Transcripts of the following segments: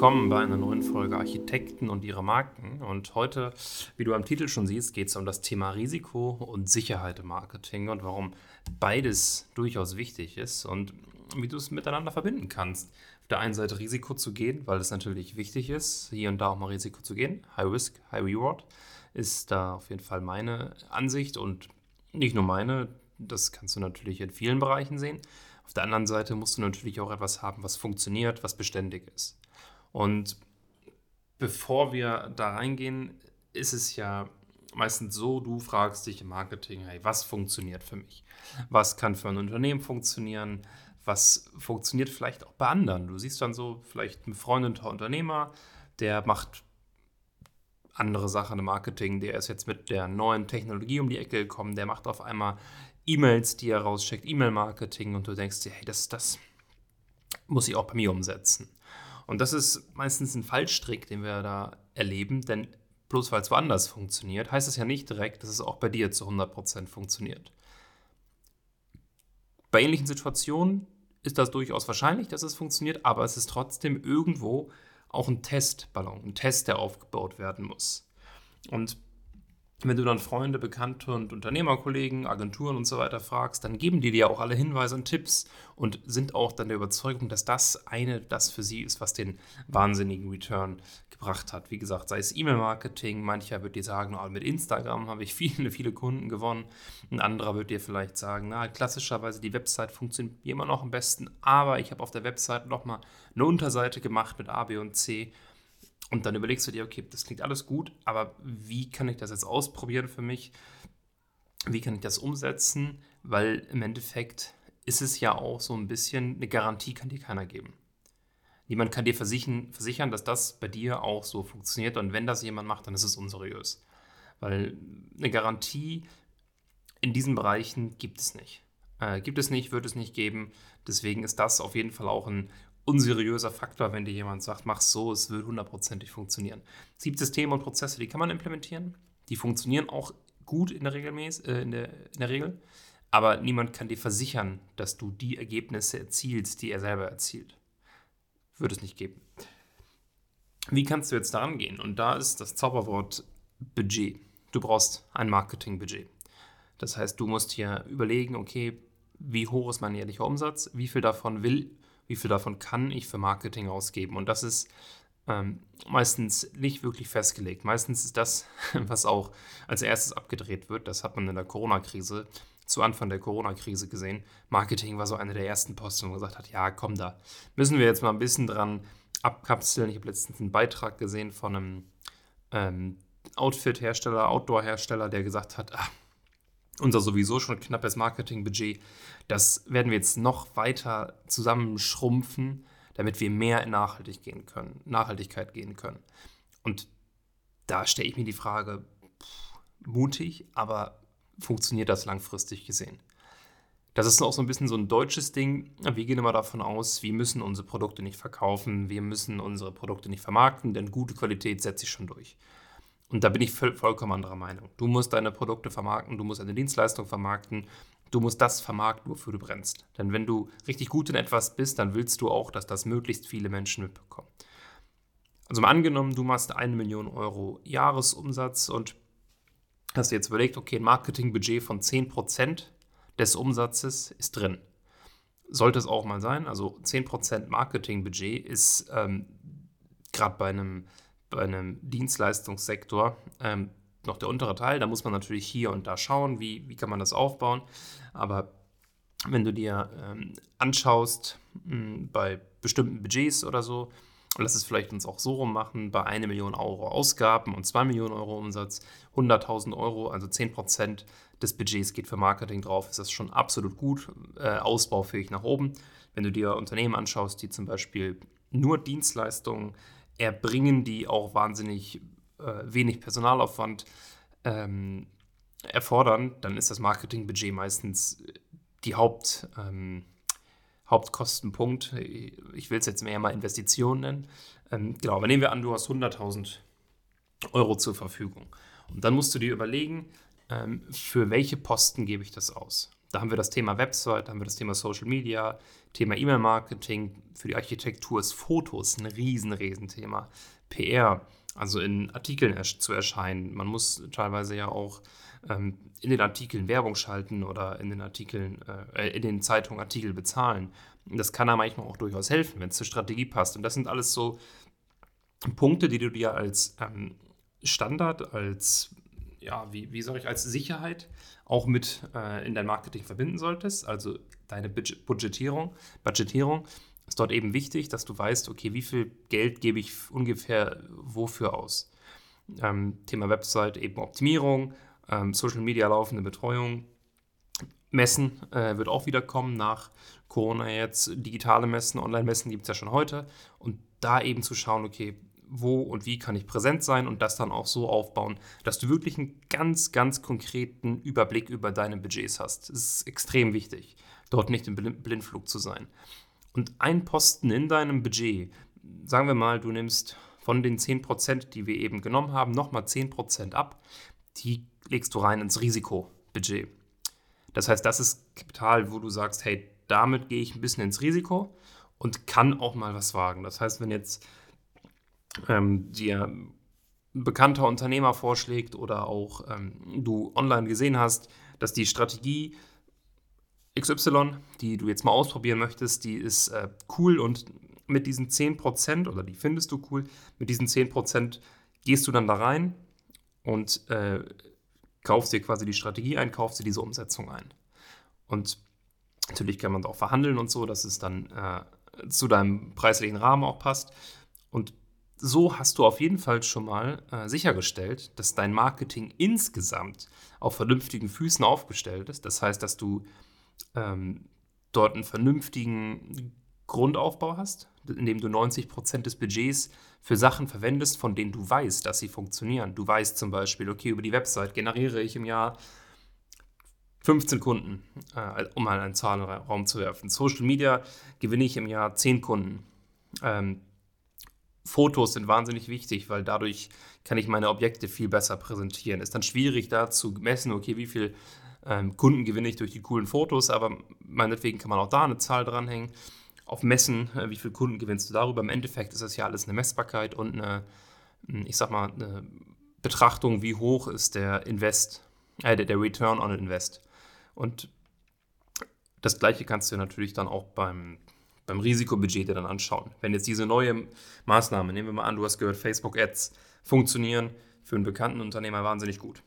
willkommen bei einer neuen Folge Architekten und ihre Marken. Und heute, wie du am Titel schon siehst, geht es um das Thema Risiko und Sicherheit im Marketing und warum beides durchaus wichtig ist und wie du es miteinander verbinden kannst. Auf der einen Seite Risiko zu gehen, weil es natürlich wichtig ist, hier und da auch mal Risiko zu gehen. High Risk, High Reward ist da auf jeden Fall meine Ansicht und nicht nur meine, das kannst du natürlich in vielen Bereichen sehen. Auf der anderen Seite musst du natürlich auch etwas haben, was funktioniert, was beständig ist. Und bevor wir da reingehen, ist es ja meistens so, du fragst dich im Marketing, hey, was funktioniert für mich? Was kann für ein Unternehmen funktionieren? Was funktioniert vielleicht auch bei anderen? Du siehst dann so vielleicht ein befreundeter Unternehmer, der macht andere Sachen im Marketing, der ist jetzt mit der neuen Technologie um die Ecke gekommen, der macht auf einmal E-Mails, die er rausschickt, E-Mail-Marketing und du denkst dir, hey, das, das muss ich auch bei mir umsetzen. Und das ist meistens ein Fallstrick, den wir da erleben, denn bloß weil es woanders funktioniert, heißt es ja nicht direkt, dass es auch bei dir zu 100% funktioniert. Bei ähnlichen Situationen ist das durchaus wahrscheinlich, dass es funktioniert, aber es ist trotzdem irgendwo auch ein Testballon, ein Test, der aufgebaut werden muss. Und wenn du dann Freunde, Bekannte und Unternehmerkollegen, Agenturen und so weiter fragst, dann geben die dir auch alle Hinweise und Tipps und sind auch dann der Überzeugung, dass das eine, das für sie ist, was den wahnsinnigen Return gebracht hat. Wie gesagt, sei es E-Mail-Marketing, mancher wird dir sagen, oh, mit Instagram habe ich viele, viele Kunden gewonnen. Ein anderer wird dir vielleicht sagen, na, klassischerweise die Website funktioniert immer noch am besten, aber ich habe auf der Website nochmal eine Unterseite gemacht mit A, B und C und dann überlegst du dir, okay, das klingt alles gut, aber wie kann ich das jetzt ausprobieren für mich? Wie kann ich das umsetzen? Weil im Endeffekt ist es ja auch so ein bisschen, eine Garantie kann dir keiner geben. Niemand kann dir versichern, versichern, dass das bei dir auch so funktioniert. Und wenn das jemand macht, dann ist es unseriös. Weil eine Garantie in diesen Bereichen gibt es nicht. Äh, gibt es nicht, wird es nicht geben. Deswegen ist das auf jeden Fall auch ein unseriöser Faktor, wenn dir jemand sagt, mach so, es wird hundertprozentig funktionieren. Es gibt Systeme und Prozesse, die kann man implementieren. Die funktionieren auch gut in der, Regelmäß, äh, in, der, in der Regel. Aber niemand kann dir versichern, dass du die Ergebnisse erzielst, die er selber erzielt. Würde es nicht geben. Wie kannst du jetzt daran gehen? Und da ist das Zauberwort Budget. Du brauchst ein Marketingbudget. Das heißt, du musst hier überlegen, okay, wie hoch ist mein jährlicher Umsatz? Wie viel davon will wie viel davon kann ich für Marketing ausgeben. Und das ist ähm, meistens nicht wirklich festgelegt. Meistens ist das, was auch als erstes abgedreht wird, das hat man in der Corona-Krise, zu Anfang der Corona-Krise gesehen. Marketing war so eine der ersten Posten, wo man gesagt hat, ja, komm, da müssen wir jetzt mal ein bisschen dran abkapseln. Ich habe letztens einen Beitrag gesehen von einem ähm, Outfit-Hersteller, Outdoor-Hersteller, der gesagt hat, ah, unser sowieso schon knappes Marketingbudget, das werden wir jetzt noch weiter zusammenschrumpfen, damit wir mehr in Nachhaltig gehen können, Nachhaltigkeit gehen können. Und da stelle ich mir die Frage, pff, mutig, aber funktioniert das langfristig gesehen? Das ist auch so ein bisschen so ein deutsches Ding. Wir gehen immer davon aus, wir müssen unsere Produkte nicht verkaufen, wir müssen unsere Produkte nicht vermarkten, denn gute Qualität setzt sich schon durch. Und da bin ich voll, vollkommen anderer Meinung. Du musst deine Produkte vermarkten, du musst eine Dienstleistung vermarkten, du musst das vermarkten, wofür du brennst. Denn wenn du richtig gut in etwas bist, dann willst du auch, dass das möglichst viele Menschen mitbekommen. Also mal angenommen, du machst eine Million Euro Jahresumsatz und hast dir jetzt überlegt, okay, ein Marketingbudget von 10% des Umsatzes ist drin. Sollte es auch mal sein, also 10% Marketingbudget ist ähm, gerade bei einem bei einem Dienstleistungssektor ähm, noch der untere Teil. Da muss man natürlich hier und da schauen, wie, wie kann man das aufbauen. Aber wenn du dir ähm, anschaust, mh, hm, bei bestimmten Budgets oder so, und lass es vielleicht uns auch so rum machen, bei 1 Million Euro Ausgaben und 2 Millionen Euro Umsatz, 100.000 Euro, also 10 Prozent des Budgets geht für Marketing drauf, ist das schon absolut gut, äh, ausbaufähig nach oben. Wenn du dir Unternehmen anschaust, die zum Beispiel nur Dienstleistungen erbringen, die auch wahnsinnig äh, wenig Personalaufwand ähm, erfordern, dann ist das Marketingbudget meistens die Haupt, ähm, Hauptkostenpunkt. Ich will es jetzt mehr mal Investitionen nennen. Ähm, genau, aber nehmen wir an, du hast 100.000 Euro zur Verfügung. Und dann musst du dir überlegen, ähm, für welche Posten gebe ich das aus. Da haben wir das Thema Website, da haben wir das Thema Social Media, Thema E-Mail-Marketing. Für die Architektur ist Fotos ein riesen, riesen Thema. PR, also in Artikeln zu erscheinen. Man muss teilweise ja auch ähm, in den Artikeln Werbung schalten oder in den Artikeln, äh, in den Zeitungen Artikel bezahlen. Das kann da manchmal auch durchaus helfen, wenn es zur Strategie passt. Und das sind alles so Punkte, die du dir als ähm, Standard, als, ja, wie, wie soll ich, als Sicherheit auch mit äh, in dein Marketing verbinden solltest. Also deine Budgetierung, Budgetierung ist dort eben wichtig, dass du weißt, okay, wie viel Geld gebe ich ungefähr wofür aus. Ähm, Thema Website, eben Optimierung, ähm, Social Media laufende Betreuung, Messen äh, wird auch wieder kommen nach Corona jetzt. Digitale Messen, Online-Messen gibt es ja schon heute. Und da eben zu schauen, okay, wo und wie kann ich präsent sein und das dann auch so aufbauen, dass du wirklich einen ganz, ganz konkreten Überblick über deine Budgets hast. Das ist extrem wichtig, dort nicht im Blindflug zu sein. Und ein Posten in deinem Budget, sagen wir mal, du nimmst von den 10%, die wir eben genommen haben, nochmal 10% ab, die legst du rein ins Risikobudget. Das heißt, das ist Kapital, wo du sagst, hey, damit gehe ich ein bisschen ins Risiko und kann auch mal was wagen. Das heißt, wenn jetzt ähm, dir bekannter Unternehmer vorschlägt oder auch ähm, du online gesehen hast, dass die Strategie XY, die du jetzt mal ausprobieren möchtest, die ist äh, cool und mit diesen 10% oder die findest du cool, mit diesen 10% gehst du dann da rein und äh, kaufst dir quasi die Strategie ein, kaufst dir diese Umsetzung ein. Und natürlich kann man auch verhandeln und so, dass es dann äh, zu deinem preislichen Rahmen auch passt. Und so hast du auf jeden Fall schon mal äh, sichergestellt, dass dein Marketing insgesamt auf vernünftigen Füßen aufgestellt ist. Das heißt, dass du ähm, dort einen vernünftigen Grundaufbau hast, indem du 90% des Budgets für Sachen verwendest, von denen du weißt, dass sie funktionieren. Du weißt zum Beispiel, okay, über die Website generiere ich im Jahr 15 Kunden, äh, um mal einen Zahlenraum zu werfen. Social Media gewinne ich im Jahr 10 Kunden. Ähm, Fotos sind wahnsinnig wichtig, weil dadurch kann ich meine Objekte viel besser präsentieren. Ist dann schwierig da zu messen, okay, wie viel ähm, Kunden gewinne ich durch die coolen Fotos, aber meinetwegen kann man auch da eine Zahl dranhängen. Auf Messen, äh, wie viele Kunden gewinnst du darüber? Im Endeffekt ist das ja alles eine Messbarkeit und eine, hm, ich sag mal, eine Betrachtung, wie hoch ist der Invest, äh, der, der Return on Invest. Und das gleiche kannst du natürlich dann auch beim beim Risikobudget dir dann anschauen. Wenn jetzt diese neue Maßnahme, nehmen wir mal an, du hast gehört, Facebook Ads funktionieren für einen bekannten Unternehmer wahnsinnig gut.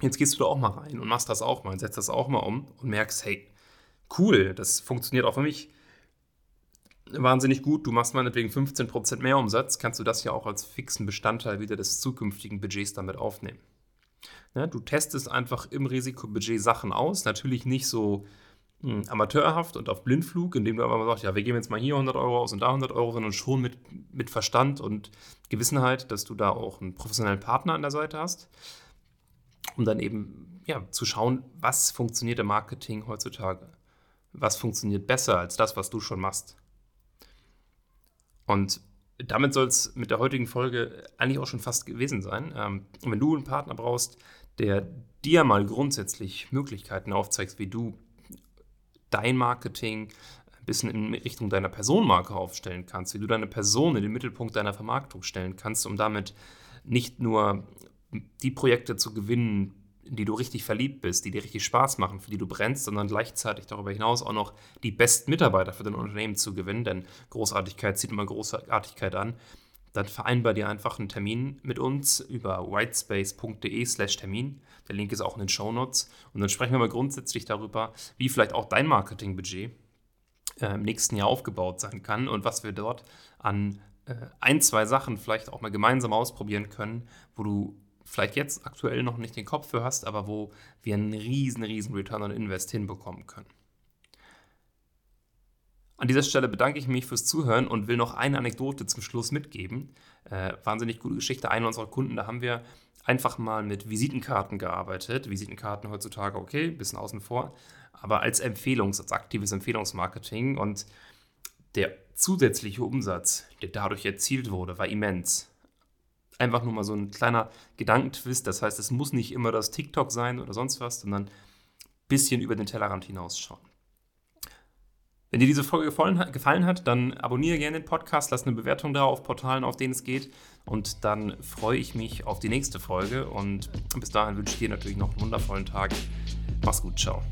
Jetzt gehst du da auch mal rein und machst das auch mal und setzt das auch mal um und merkst, hey, cool, das funktioniert auch für mich wahnsinnig gut. Du machst meinetwegen 15% mehr Umsatz, kannst du das ja auch als fixen Bestandteil wieder des zukünftigen Budgets damit aufnehmen. Ja, du testest einfach im Risikobudget Sachen aus, natürlich nicht so amateurhaft und auf Blindflug, indem du aber mal sagst, ja, wir geben jetzt mal hier 100 Euro aus und da 100 Euro, sondern schon mit, mit Verstand und Gewissenheit, dass du da auch einen professionellen Partner an der Seite hast, um dann eben ja, zu schauen, was funktioniert im Marketing heutzutage. Was funktioniert besser als das, was du schon machst. Und damit soll es mit der heutigen Folge eigentlich auch schon fast gewesen sein. Ähm, wenn du einen Partner brauchst, der dir mal grundsätzlich Möglichkeiten aufzeigt, wie du dein Marketing ein bisschen in Richtung deiner Personenmarke aufstellen kannst, wie du deine Person in den Mittelpunkt deiner Vermarktung stellen kannst, um damit nicht nur die Projekte zu gewinnen, in die du richtig verliebt bist, die dir richtig Spaß machen, für die du brennst, sondern gleichzeitig darüber hinaus auch noch die besten Mitarbeiter für dein Unternehmen zu gewinnen, denn Großartigkeit zieht immer Großartigkeit an, dann vereinbar dir einfach einen Termin mit uns über whitespace.de slash Termin. Der Link ist auch in den Show Notes. Und dann sprechen wir mal grundsätzlich darüber, wie vielleicht auch dein Marketingbudget äh, im nächsten Jahr aufgebaut sein kann und was wir dort an äh, ein, zwei Sachen vielleicht auch mal gemeinsam ausprobieren können, wo du vielleicht jetzt aktuell noch nicht den Kopf für hast, aber wo wir einen riesen, riesen Return on Invest hinbekommen können. An dieser Stelle bedanke ich mich fürs Zuhören und will noch eine Anekdote zum Schluss mitgeben. Äh, wahnsinnig gute Geschichte. Einer unserer Kunden, da haben wir einfach mal mit Visitenkarten gearbeitet. Visitenkarten heutzutage okay, bisschen außen vor, aber als Empfehlungs-, als aktives Empfehlungsmarketing und der zusätzliche Umsatz, der dadurch erzielt wurde, war immens. Einfach nur mal so ein kleiner Gedankentwist. Das heißt, es muss nicht immer das TikTok sein oder sonst was, sondern bisschen über den Tellerrand hinausschauen. Wenn dir diese Folge gefallen hat, dann abonniere gerne den Podcast, lass eine Bewertung da auf Portalen, auf denen es geht. Und dann freue ich mich auf die nächste Folge. Und bis dahin wünsche ich dir natürlich noch einen wundervollen Tag. Mach's gut, ciao.